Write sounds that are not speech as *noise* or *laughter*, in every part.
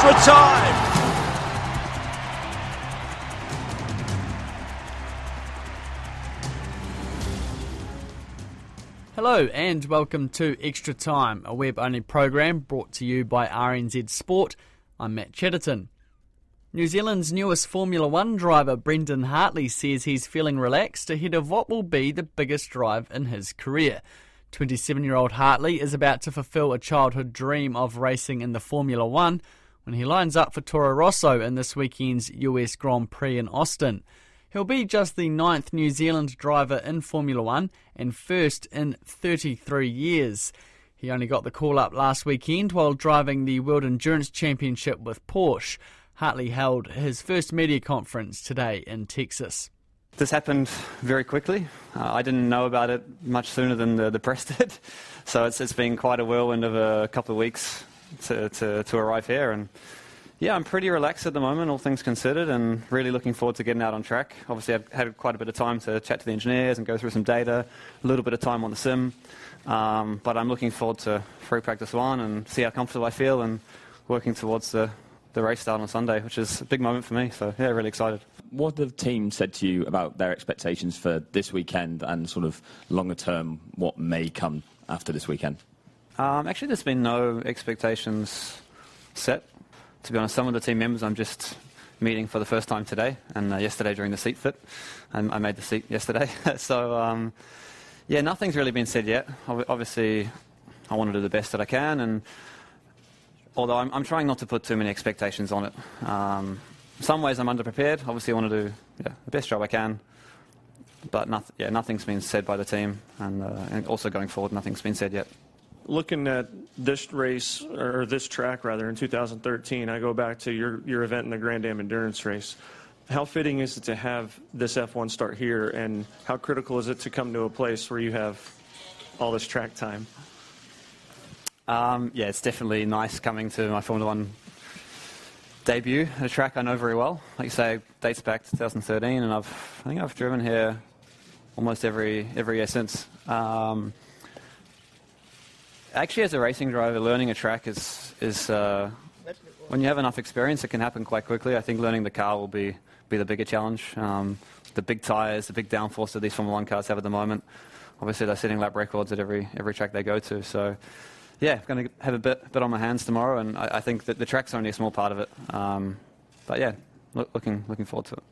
Extra time. Hello and welcome to Extra Time, a web only program brought to you by RNZ Sport. I'm Matt Chatterton. New Zealand's newest Formula One driver, Brendan Hartley, says he's feeling relaxed ahead of what will be the biggest drive in his career. 27 year old Hartley is about to fulfill a childhood dream of racing in the Formula One when he lines up for Toro Rosso in this weekend's US Grand Prix in Austin. He'll be just the ninth New Zealand driver in Formula One and first in 33 years. He only got the call up last weekend while driving the World Endurance Championship with Porsche. Hartley held his first media conference today in Texas. This happened very quickly. Uh, I didn't know about it much sooner than the, the press *laughs* did. So it's, it's been quite a whirlwind of a couple of weeks to, to, to arrive here. And yeah, I'm pretty relaxed at the moment, all things considered, and really looking forward to getting out on track. Obviously, I've had quite a bit of time to chat to the engineers and go through some data, a little bit of time on the sim. Um, but I'm looking forward to free practice one and see how comfortable I feel and working towards the, the race start on Sunday, which is a big moment for me. So, yeah, really excited. What have the team said to you about their expectations for this weekend and sort of longer term, what may come after this weekend? Um, actually, there's been no expectations set. To be honest, some of the team members I'm just meeting for the first time today and uh, yesterday during the seat fit. And I made the seat yesterday. *laughs* so, um, yeah, nothing's really been said yet. Obviously, I want to do the best that I can. And although I'm, I'm trying not to put too many expectations on it. Um, some ways, I'm underprepared. Obviously, I want to do yeah, the best job I can. But noth- yeah, nothing's been said by the team. And, uh, and also going forward, nothing's been said yet. Looking at this race or this track rather in 2013 i go back to your, your event in the grand am endurance race how fitting is it to have this f1 start here and how critical is it to come to a place where you have all this track time Um, yeah, it's definitely nice coming to my Formula One debut at a track I know very well. Like you say, dates back to 2013, and I've I think I've driven here almost every every year since. Um, actually, as a racing driver, learning a track is is uh, when you have enough experience, it can happen quite quickly. I think learning the car will be be the bigger challenge. Um, the big tyres, the big downforce that these Formula One cars have at the moment. Obviously, they're setting lap records at every every track they go to. So, yeah, I'm going to have a bit bit on my hands tomorrow, and I, I think that the track's only a small part of it. Um, but yeah, look, looking looking forward to it.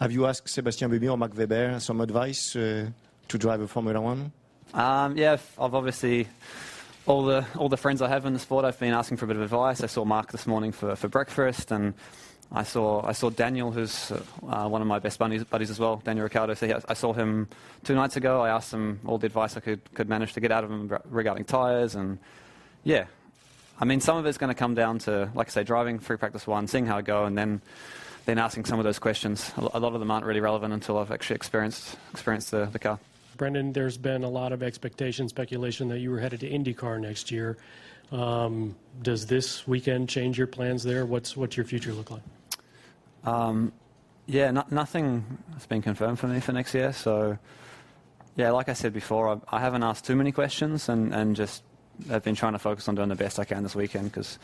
Have you asked Sébastien Buemi or Mark Webber some advice uh, to drive a Formula One? Um, yeah, I've- obviously all the all the friends I have in the sport. I've been asking for a bit of advice. I saw Mark this morning for, for breakfast, and I saw I saw Daniel, who's uh, one of my best buddies, buddies as well, Daniel Ricciardo. So he, I saw him two nights ago. I asked him all the advice I could could manage to get out of him regarding tyres, and yeah, I mean some of it's going to come down to like I say, driving free practice one, seeing how I go, and then. Then asking some of those questions. A a lot of them aren't really relevant until I've actually experienced experienced the, the car. Brendan, there's been a lot of expectation, speculation that you were headed to IndyCar next year. Um, does this weekend change your plans there? What's what's your future look like? Um, yeah, no, nothing has been confirmed for me for next year. So, yeah, like I said before, I, I haven't asked too many questions and, and just I've been trying to focus on doing the best I can this weekend because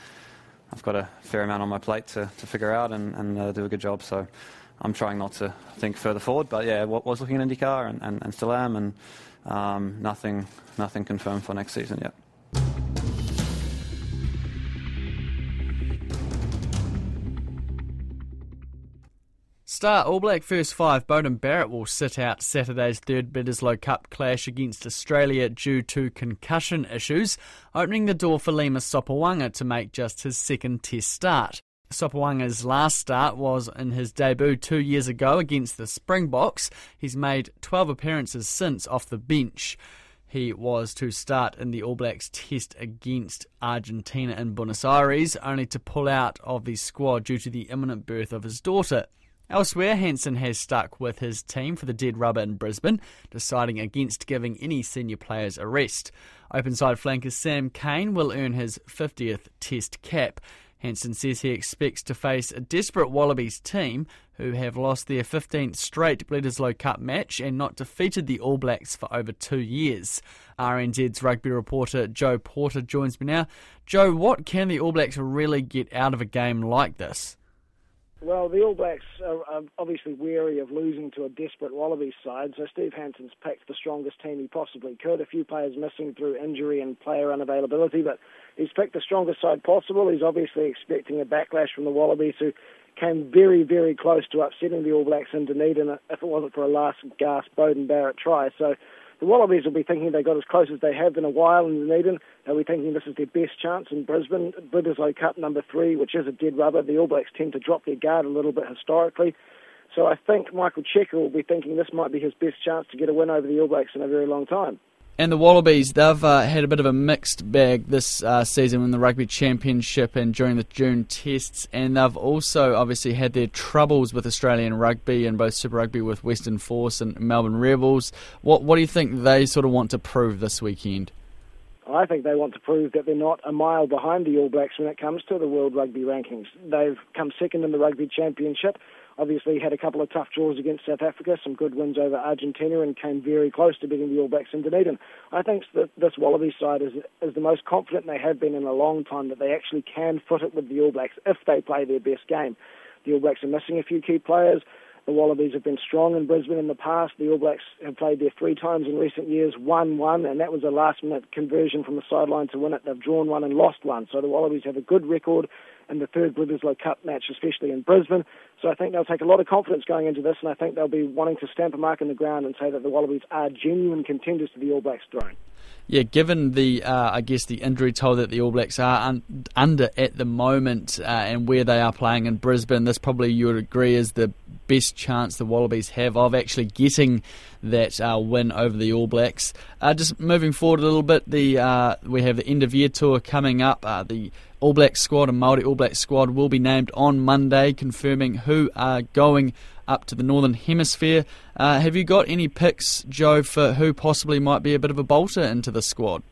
I've got a fair amount on my plate to, to figure out and, and uh, do a good job. So, I'm trying not to think further forward. But yeah, wa- was looking at IndyCar and, and, and still am, and um, nothing nothing confirmed for next season yet. Star All Black first five Beauden Barrett will sit out Saturday's third Bledisloe Cup clash against Australia due to concussion issues, opening the door for Lima Sopoaga to make just his second test start. Sopoaga's last start was in his debut two years ago against the Springboks. He's made 12 appearances since off the bench. He was to start in the All Blacks test against Argentina in Buenos Aires, only to pull out of the squad due to the imminent birth of his daughter. Elsewhere, Hansen has stuck with his team for the dead rubber in Brisbane, deciding against giving any senior players a rest. Openside flanker Sam Cane will earn his 50th Test cap. Hansen says he expects to face a desperate Wallabies team who have lost their 15th straight Bledisloe Cup match and not defeated the All Blacks for over two years. RNZ's rugby reporter Joe Porter joins me now. Joe, what can the All Blacks really get out of a game like this? Well, the All Blacks are, obviously wary of losing to a desperate Wallabies side, so Steve Hansen's picked the strongest team he possibly could. A few players missing through injury and player unavailability, but he's picked the strongest side possible. He's obviously expecting a backlash from the Wallabies, who came very, very close to upsetting the All Blacks in Dunedin uh, if it wasn't for a last gasp Beauden Barrett try. So the Wallabies will be thinking they got as close as they have in a while in Dunedin. They'll be thinking this is their best chance in Brisbane. Bledisloe Cup number three, which is a dead rubber. The All Blacks tend to drop their guard a little bit historically. So I think Michael Cheika will be thinking this might be his best chance to get a win over the All Blacks in a very long time. And the Wallabies, they've uh, had a bit of a mixed bag this uh, season in the Rugby Championship and during the June tests. And they've also obviously had their troubles with Australian rugby and both Super Rugby with Western Force and Melbourne Rebels. What, what do you think they sort of want to prove this weekend? I think they want to prove that they're not a mile behind the All Blacks when it comes to the World Rugby rankings. They've come second in the Rugby Championship obviously had a couple of tough draws against South Africa, some good wins over Argentina, and came very close to beating the All Blacks in Dunedin. I think that this Wallaby side is is the most confident they have been in a long time that they actually can foot it with the All Blacks if they play their best game. The All Blacks are missing a few key players. The Wallabies have been strong in Brisbane in the past. The All Blacks have played there three times in recent years, won one, and that was a last minute conversion from the sideline to win it. They've drawn one and lost one. So the Wallabies have a good record in the third Bledisloe Cup match, especially in Brisbane. So I think they'll take a lot of confidence going into this, and I think they'll be wanting to stamp a mark in the ground and say that the Wallabies are genuine contenders to the All Blacks throne. Yeah, given the, uh, I guess, the injury toll that the All Blacks are un- under at the moment uh, and where they are playing in Brisbane, this probably you would agree is the best chance the Wallabies have of actually getting that uh, win over the All Blacks. Uh, just moving forward a little bit, the uh, we have the end of year tour coming up. Uh, the All Black squad and Maori All Black squad will be named on Monday, confirming who are going up to the Northern Hemisphere. Uh, have you got any picks, Joe, for who possibly might be a bit of a bolter into the squad?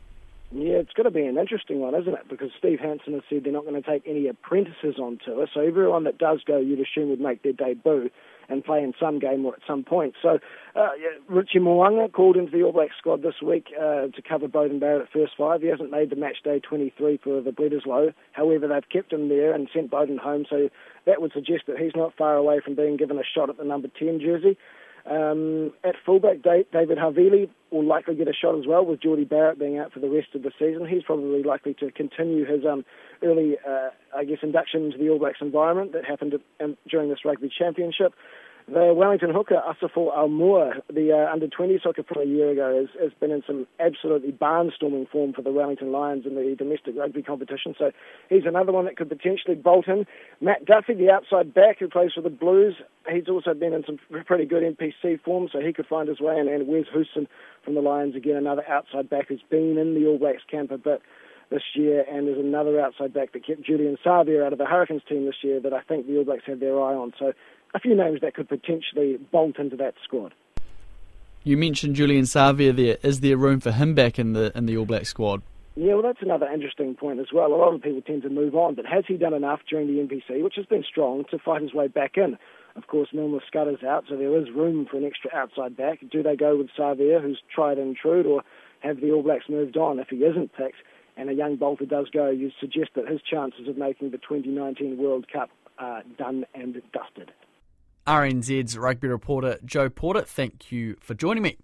Yeah, it's going to be an interesting one, isn't it? Because Steve Hansen has said they're not going to take any apprentices on tour, so everyone that does go, you'd assume would make their debut and play in some game or at some point. So uh, yeah, Richie Mo'unga called into the All Black squad this week uh, to cover Beauden Barrett at first five. He hasn't made the match day 23 for the Bledisloe. However, they've kept him there and sent Beauden home, so that would suggest that he's not far away from being given a shot at the number 10 jersey. Um, at fullback, David Havili will likely get a shot as well, with Jordie Barrett being out for the rest of the season. He's probably likely to continue his um, early, uh, I guess, induction into the All Blacks environment that happened um, during this rugby championship. The Wellington hooker, Asafo Aumua, the uh, under 20s hooker from a year ago, has, has been in some absolutely barnstorming form for the Wellington Lions in the domestic rugby competition. So he's another one that could potentially bolt in. Matt Duffy, the outside back who plays for the Blues, he's also been in some pretty good NPC form, so he could find his way in. And Wes Goosen from the Lions, again, another outside back who's been in the All Blacks camp a bit this year, and there's another outside back that kept Julian Savea out of the Hurricanes team this year that I think the All Blacks have their eye on. So a few names that could potentially bolt into that squad. You mentioned Julian Savea there. Is there room for him back in the in the All Black squad? Yeah, well, that's another interesting point as well. A lot of people tend to move on, but has he done enough during the NPC, which has been strong, to fight his way back in? Of course, Milner Skudder's out, so there is room for an extra outside back. Do they go with Savea, who's tried and true, or have the All Blacks moved on if he isn't picked? And a young bolter does go, you suggest that his chances of making the 2019 World Cup are done and dusted. RNZ's rugby reporter Joe Porter. Thank you for joining me.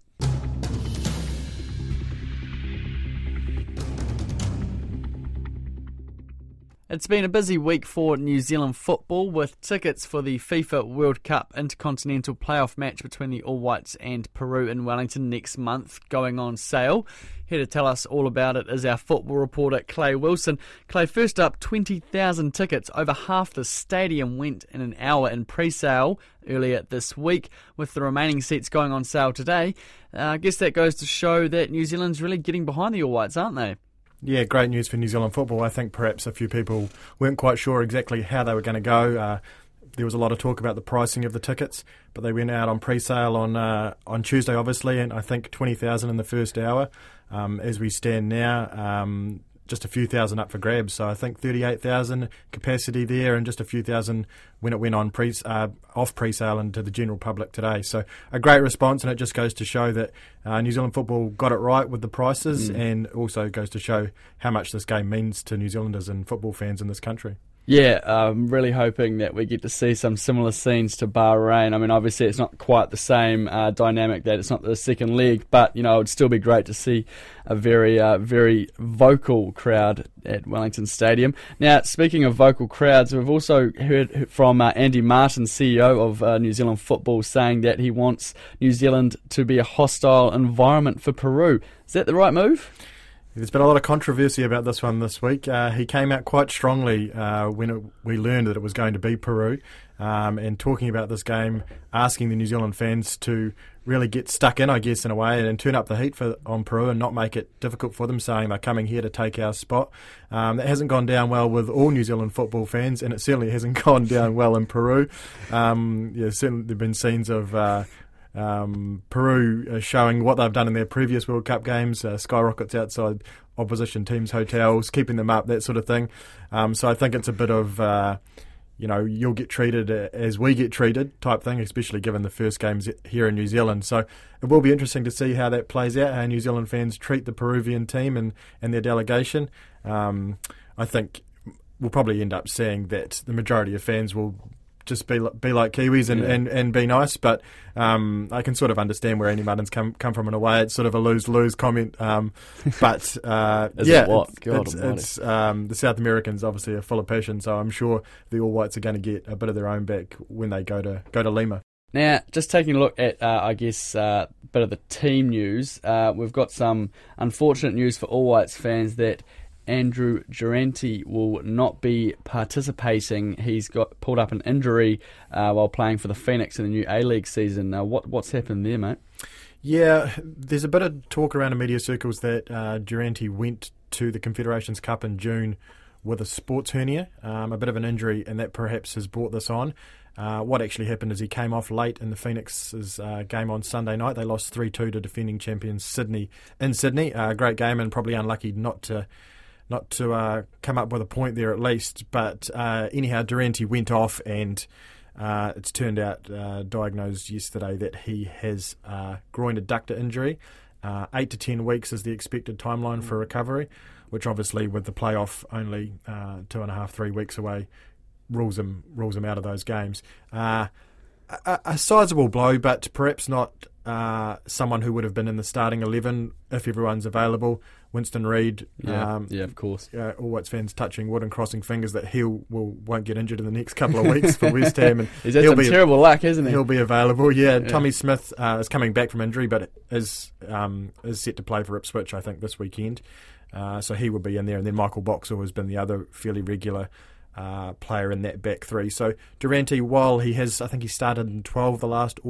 It's been a busy week for New Zealand football with tickets for the FIFA World Cup Intercontinental Playoff match between the All Whites and Peru in Wellington next month going on sale. Here to tell us all about it is our football reporter Clay Wilson. Clay, first up, 20,000 tickets. Over half the stadium went in an hour in pre sale earlier this week, with the remaining seats going on sale today. Uh, I guess that goes to show that New Zealand's really getting behind the All Whites, aren't they? Yeah, great news for New Zealand football. I think perhaps a few people weren't quite sure exactly how they were going to go. Uh, there was a lot of talk about the pricing of the tickets, but they went out on pre-sale on uh, on Tuesday, obviously, and I think twenty thousand in the first hour. Um, as we stand now, um, just a few thousand up for grabs. So I think 38,000 capacity there and just a few thousand when it went on pre, uh, off pre-sale into the general public today. So a great response and it just goes to show that uh, New Zealand football got it right with the prices mm. and also goes to show how much this game means to New Zealanders and football fans in this country. Yeah, I'm really hoping that we get to see some similar scenes to Bahrain. I mean, obviously, it's not quite the same uh, dynamic that it's not the second leg, but you know, it would still be great to see a very, uh, very vocal crowd at Wellington Stadium. Now, speaking of vocal crowds, we've also heard from uh, Andy Martin, CEO of uh, New Zealand Football, saying that he wants New Zealand to be a hostile environment for Peru. Is that the right move? There's been a lot of controversy about this one this week. Uh, he came out quite strongly uh, when it, we learned that it was going to be Peru, um, and talking about this game, asking the New Zealand fans to really get stuck in, I guess, in a way, and, turn up the heat for on Peru and not make it difficult for them, saying they're coming here to take our spot. Um, that hasn't gone down well with all New Zealand football fans, and it certainly hasn't *laughs* gone down well in Peru. Um, yeah, certainly there've been scenes of. Uh, um, Peru showing what they've done in their previous World Cup games, uh, skyrockets outside opposition teams' hotels, keeping them up, that sort of thing. Um, so I think it's a bit of, uh, you know, you'll get treated as we get treated type thing, especially given the first games here in New Zealand. So it will be interesting to see how that plays out, how New Zealand fans treat the Peruvian team and, and their delegation. Um, I think we'll probably end up seeing that the majority of fans will just be be like Kiwis and, yeah. and, and be nice. But um, I can sort of understand where Andy Martin's come come from in a way. It's sort of a lose lose comment. Um, *laughs* but uh, yeah, it it's, it's um, the South Americans obviously are full of passion, so I'm sure the All Whites are going to get a bit of their own back when they go to go to Lima. Now, just taking a look at, uh, I guess, a uh, bit of the team news, uh, we've got some unfortunate news for All Whites fans that Andrew Durante will not be participating. He's got pulled up an injury uh, while playing for the Phoenix in the new A League season. Uh, what what's happened there, mate? Yeah, there's a bit of talk around in media circles that uh, Durante went to the Confederations Cup in June with a sports hernia, um, a bit of an injury, and that perhaps has brought this on. Uh, what actually happened is he came off late in the Phoenix's uh, game on Sunday night. They lost 3 2 to defending champions Sydney in Sydney. Uh, great game and probably unlucky not to not to uh, come up with a point there at least. But uh, anyhow, Durante went off, and uh, it's turned out uh, diagnosed yesterday that he has uh, groin adductor injury. Uh, eight to ten weeks is the expected timeline for recovery, which obviously, with the playoff only two and a half, three weeks away, rules him rules him out of those games. A, a, sizable blow, but perhaps not someone who would have been in the starting eleven if everyone's available. Winston Reid. Yeah, um, yeah, of course. Uh, all Whites fans touching wood and crossing fingers that he will won't get injured in the next couple of weeks for West Ham. And *laughs* He's had some be, terrible luck, isn't he? He'll be available. Yeah, yeah. Tommy Smith uh, is coming back from injury, but is um, is set to play for Ipswich, I think, this weekend. Uh, so he will be in there, and then Michael Boxall has been the other fairly regular. Uh, player in that back three. So Durante, while he has, I think he started in 12 the last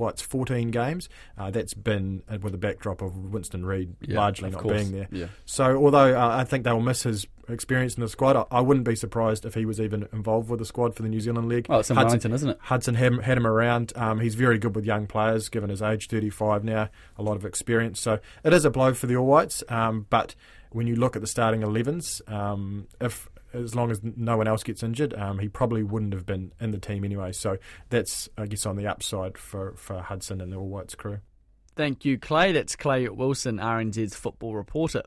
all, what, it's 14 games. Uh, that's been uh, with the backdrop of Winston Reid yeah, largely not course. being there. Yeah. So, although uh, I think they'll miss his experience in the squad, I, I, wouldn't be surprised if he was even involved with the squad for the New Zealand League. Oh, it's in Hudson, Wellington, isn't it? Hudson had, had him around. Um, he's very good with young players, given his age, 35 now, a lot of experience. So, it is a blow for the All Whites, um, but when you look at the starting 11s, um, if as long as no one else gets injured, um, he probably wouldn't have been in the team anyway. So that's, I guess, on the upside for, for Hudson and the All Whites crew. Thank you, Clay. That's Clay Wilson, RNZ's football reporter.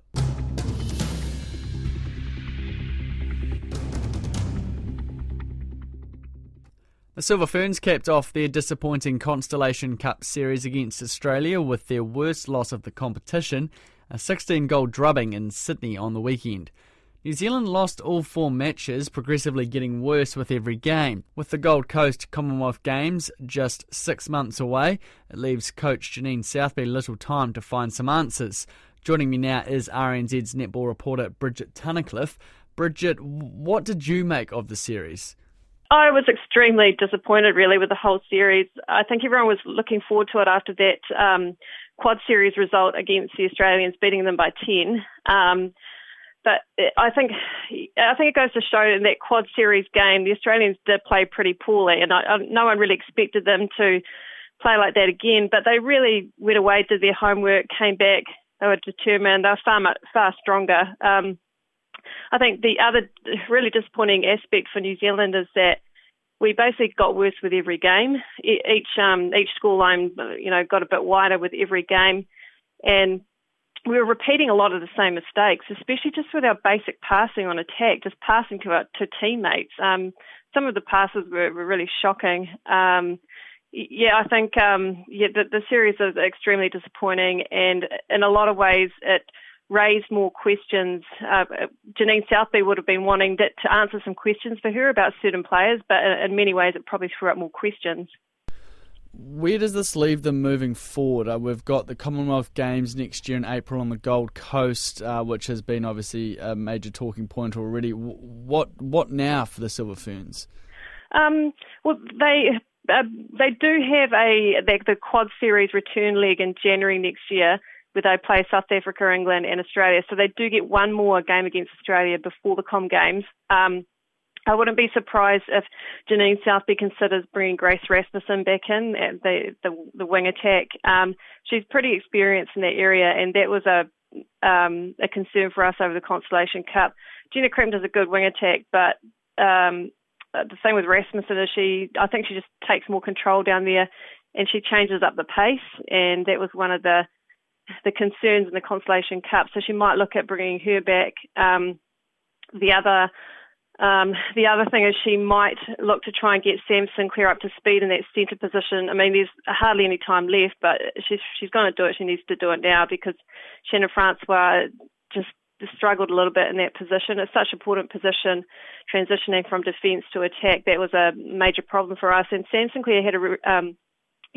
The Silver Ferns capped off their disappointing Constellation Cup series against Australia with their worst loss of the competition, a 16 goal drubbing in Sydney on the weekend. New Zealand lost all four matches, progressively getting worse with every game. With the Gold Coast Commonwealth Games just six months away, it leaves coach Janine Southby little time to find some answers. Joining me now is RNZ's netball reporter Bridget Tunnicliffe. Bridget, what did you make of the series? I was extremely disappointed, really, with the whole series. I think everyone was looking forward to it after that um, quad series result against the Australians, beating them by 10. Um, but I think I think it goes to show in that quad series game, the Australians did play pretty poorly, and I, no one really expected them to play like that again. But they really went away, did their homework, came back. They were determined. They were far far stronger. Um, I think the other really disappointing aspect for New Zealand is that we basically got worse with every game. Each um, each scoreline, you know, got a bit wider with every game, and we were repeating a lot of the same mistakes, especially just with our basic passing on attack, just passing to our to teammates. Um, some of the passes were, were really shocking. Um, yeah, I think um, yeah, the, the series is extremely disappointing, and in a lot of ways, it raised more questions. Uh, Janine Southby would have been wanting to, to answer some questions for her about certain players, but in many ways, it probably threw up more questions where does this leave them moving forward? Uh, we've got the Commonwealth Games next year in April on the Gold Coast, uh, which has been obviously a major talking point already. What what now for the Silver Ferns? Um, well, they uh, they do have a the, Quad Series return leg in January next year, where they play South Africa, England, and Australia. So they do get one more game against Australia before the Com Games. Um, I wouldn't be surprised if Janine Southby considers bringing Grace Rasmussen back in at the the, the wing attack. Um, she's pretty experienced in that area, and that was a um, a concern for us over the Constellation Cup. Gina Crampton does a good wing attack, but um, the same with Rasmussen is she. I think she just takes more control down there, and she changes up the pace, and that was one of the the concerns in the Constellation Cup. So she might look at bringing her back. Um, the other um, the other thing is she might look to try and get Sam Sinclair up to speed in that centre position. I mean, there's hardly any time left, but she's she's going to do it. She needs to do it now because Shannon Francois just struggled a little bit in that position. It's such an important position, transitioning from defence to attack. That was a major problem for us. And Sam Sinclair had a um,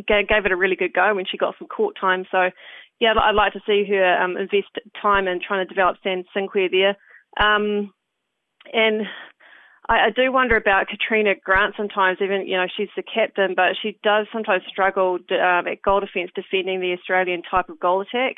gave it a really good go when she got some court time. So, yeah, I'd like to see her um, invest time in trying to develop Sam Sinclair there. Um, and I, I do wonder about Katrina Grant sometimes, even, you know, she's the captain, but she does sometimes struggle um, at goal defence defending the Australian type of goal attack.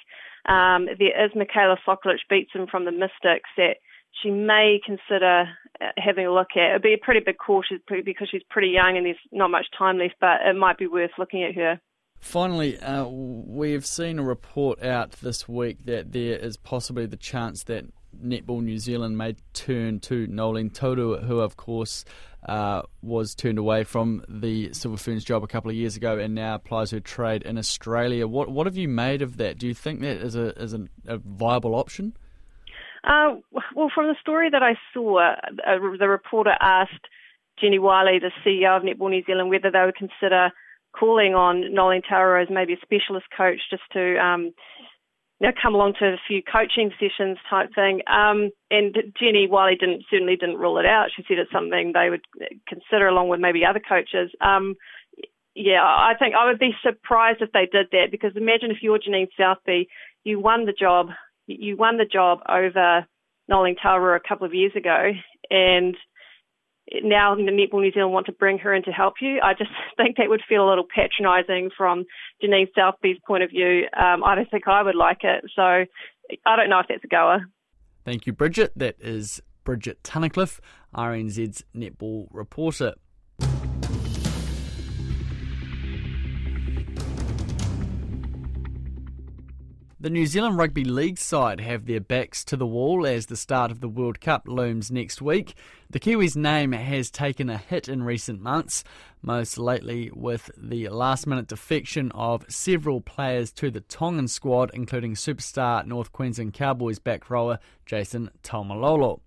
Um, there is Michaela Sokolich-Beatson from the Mystics that she may consider uh, having a look at. It'd be a pretty big call because she's pretty young and there's not much time left, but it might be worth looking at her. Finally, uh, we've seen a report out this week that there is possibly the chance that Netball New Zealand may turn to Noeline Taurua, who, of course, uh, was turned away from the Silver Ferns job a couple of years ago and now applies her trade in Australia. What what have you made of that? Do you think that is a is a, a viable option? Uh, well, from the story that I saw, uh, the reporter asked Jennie Wyllie, the CEO of Netball New Zealand, whether they would consider calling on Noeline Taurua as maybe a specialist coach just to um, you know, come along to a few coaching sessions type thing. Um, and Jennie Wyllie didn't certainly didn't rule it out. She said it's something they would consider along with maybe other coaches. Um, yeah, I think I would be surprised if they did that because imagine if you're Janine Southby, you won the job, you won the job over Noeline Taurua a couple of years ago, and now Netball New Zealand want to bring her in to help you. I just *laughs* think that would feel a little patronising from Janine Southby's point of view. Um, I don't think I would like it. So I don't know if that's a goer. Thank you, Bridget. That is Bridget Tunnicliffe, RNZ's netball reporter. The New Zealand Rugby League side have their backs to the wall as the start of the World Cup looms next week. The Kiwis' name has taken a hit in recent months, most lately with the last minute defection of several players to the Tongan squad, including superstar North Queensland Cowboys back rower Jason Taumalolo.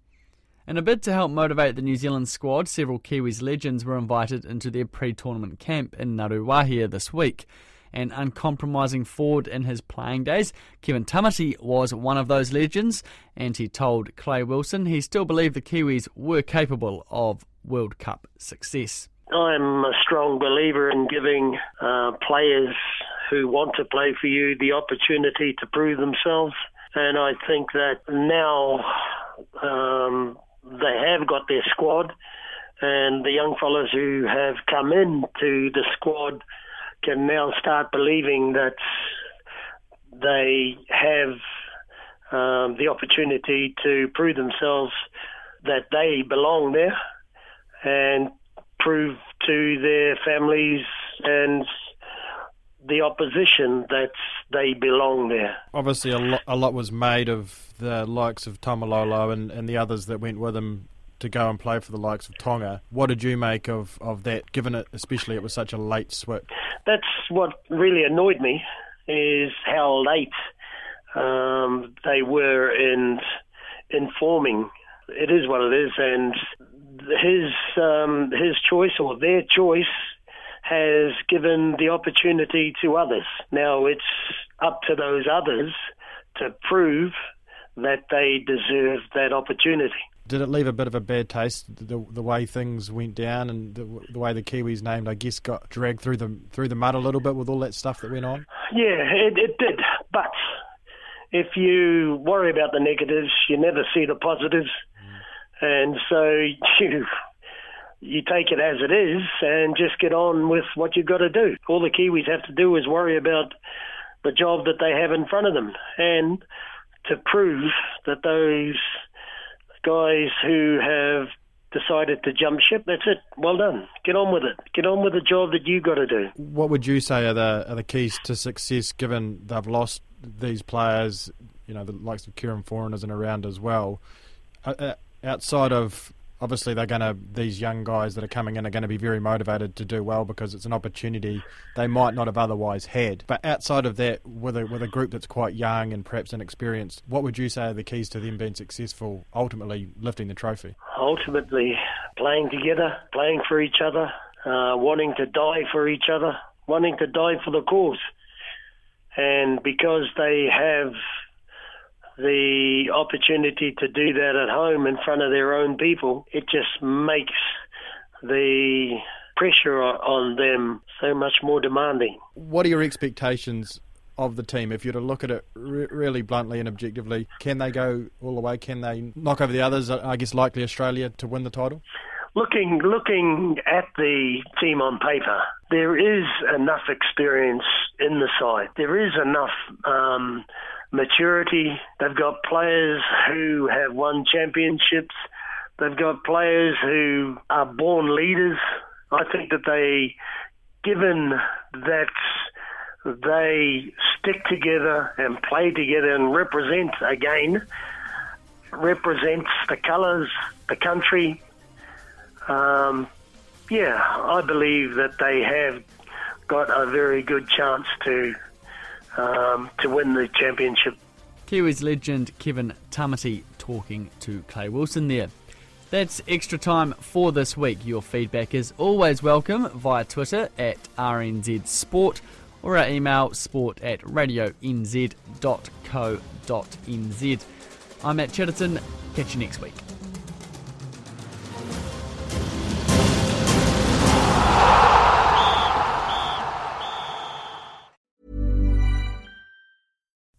In a bid to help motivate the New Zealand squad, several Kiwis legends were invited into their pre tournament camp in Ngaruawahia this week. And uncompromising forward in his playing days. Kevin Tamati was one of those legends, and he told Clay Wilson he still believed the Kiwis were capable of World Cup success. I'm a strong believer in giving uh, players who want to play for you the opportunity to prove themselves. And I think that now um, they have got their squad, and the young fellows who have come into the squad can now start believing that they have um, the opportunity to prove themselves that they belong there and prove to their families and the opposition that they belong there. Obviously, a lot, a lot was made of the likes of Taumalolo and, and the others that went with him to go and play for the likes of Tonga. What did you make of, of that, given it, especially it was such a late switch? That's what really annoyed me, is how late um, they were in informing. It is what it is, and his um, his choice or their choice has given the opportunity to others. Now it's up to those others to prove that they deserve that opportunity. Did it leave a bit of a bad taste the the way things went down and the, the way the Kiwis named, I guess, got dragged through the through the mud a little bit with all that stuff that went on? Yeah, it, it did. But if you worry about the negatives, you never see the positives, mm. and so *laughs* you you take it as it is and just get on with what you've got to do. All the Kiwis have to do is worry about the job that they have in front of them and to prove that those guys who have decided to jump ship, that's it. Well done. Get on with it. Get on with the job that you've got to do. What would you say are the are the keys to success given they've lost these players, you know, the likes of Kieran Foreigners and around as well? Uh, uh outside of obviously they're going to these young guys that are coming in are going to be very motivated to do well because it's an opportunity they might not have otherwise had. But outside of that, with a with a group that's quite young and perhaps inexperienced, what would you say are the keys to them being successful, ultimately lifting the trophy? Ultimately, playing together, playing for each other, uh, wanting to die for each other, wanting to die for the cause, and because they have the opportunity to do that at home in front of their own people, it just makes the pressure on them so much more demanding. What are your expectations of the team? If you're to look at it re- really bluntly and objectively, can they go all the way? Can they knock over the others? I guess likely Australia to win the title. Looking looking at the team on paper, there is enough experience in the side. There is enough um, maturity. They've got players who have won championships. They've got players who are born leaders. I think that they, given that they stick together and play together and represent again, represents the colours, the country. Um, yeah, I believe that they have got a very good chance to um, to win the championship. Kiwis legend Kevin Tamati talking to Clay Wilson there. That's extra time for this week. Your feedback is always welcome via Twitter at RNZ Sport or our email sport at radionz.co.nz. I'm Matt Chatterton. Catch you next week.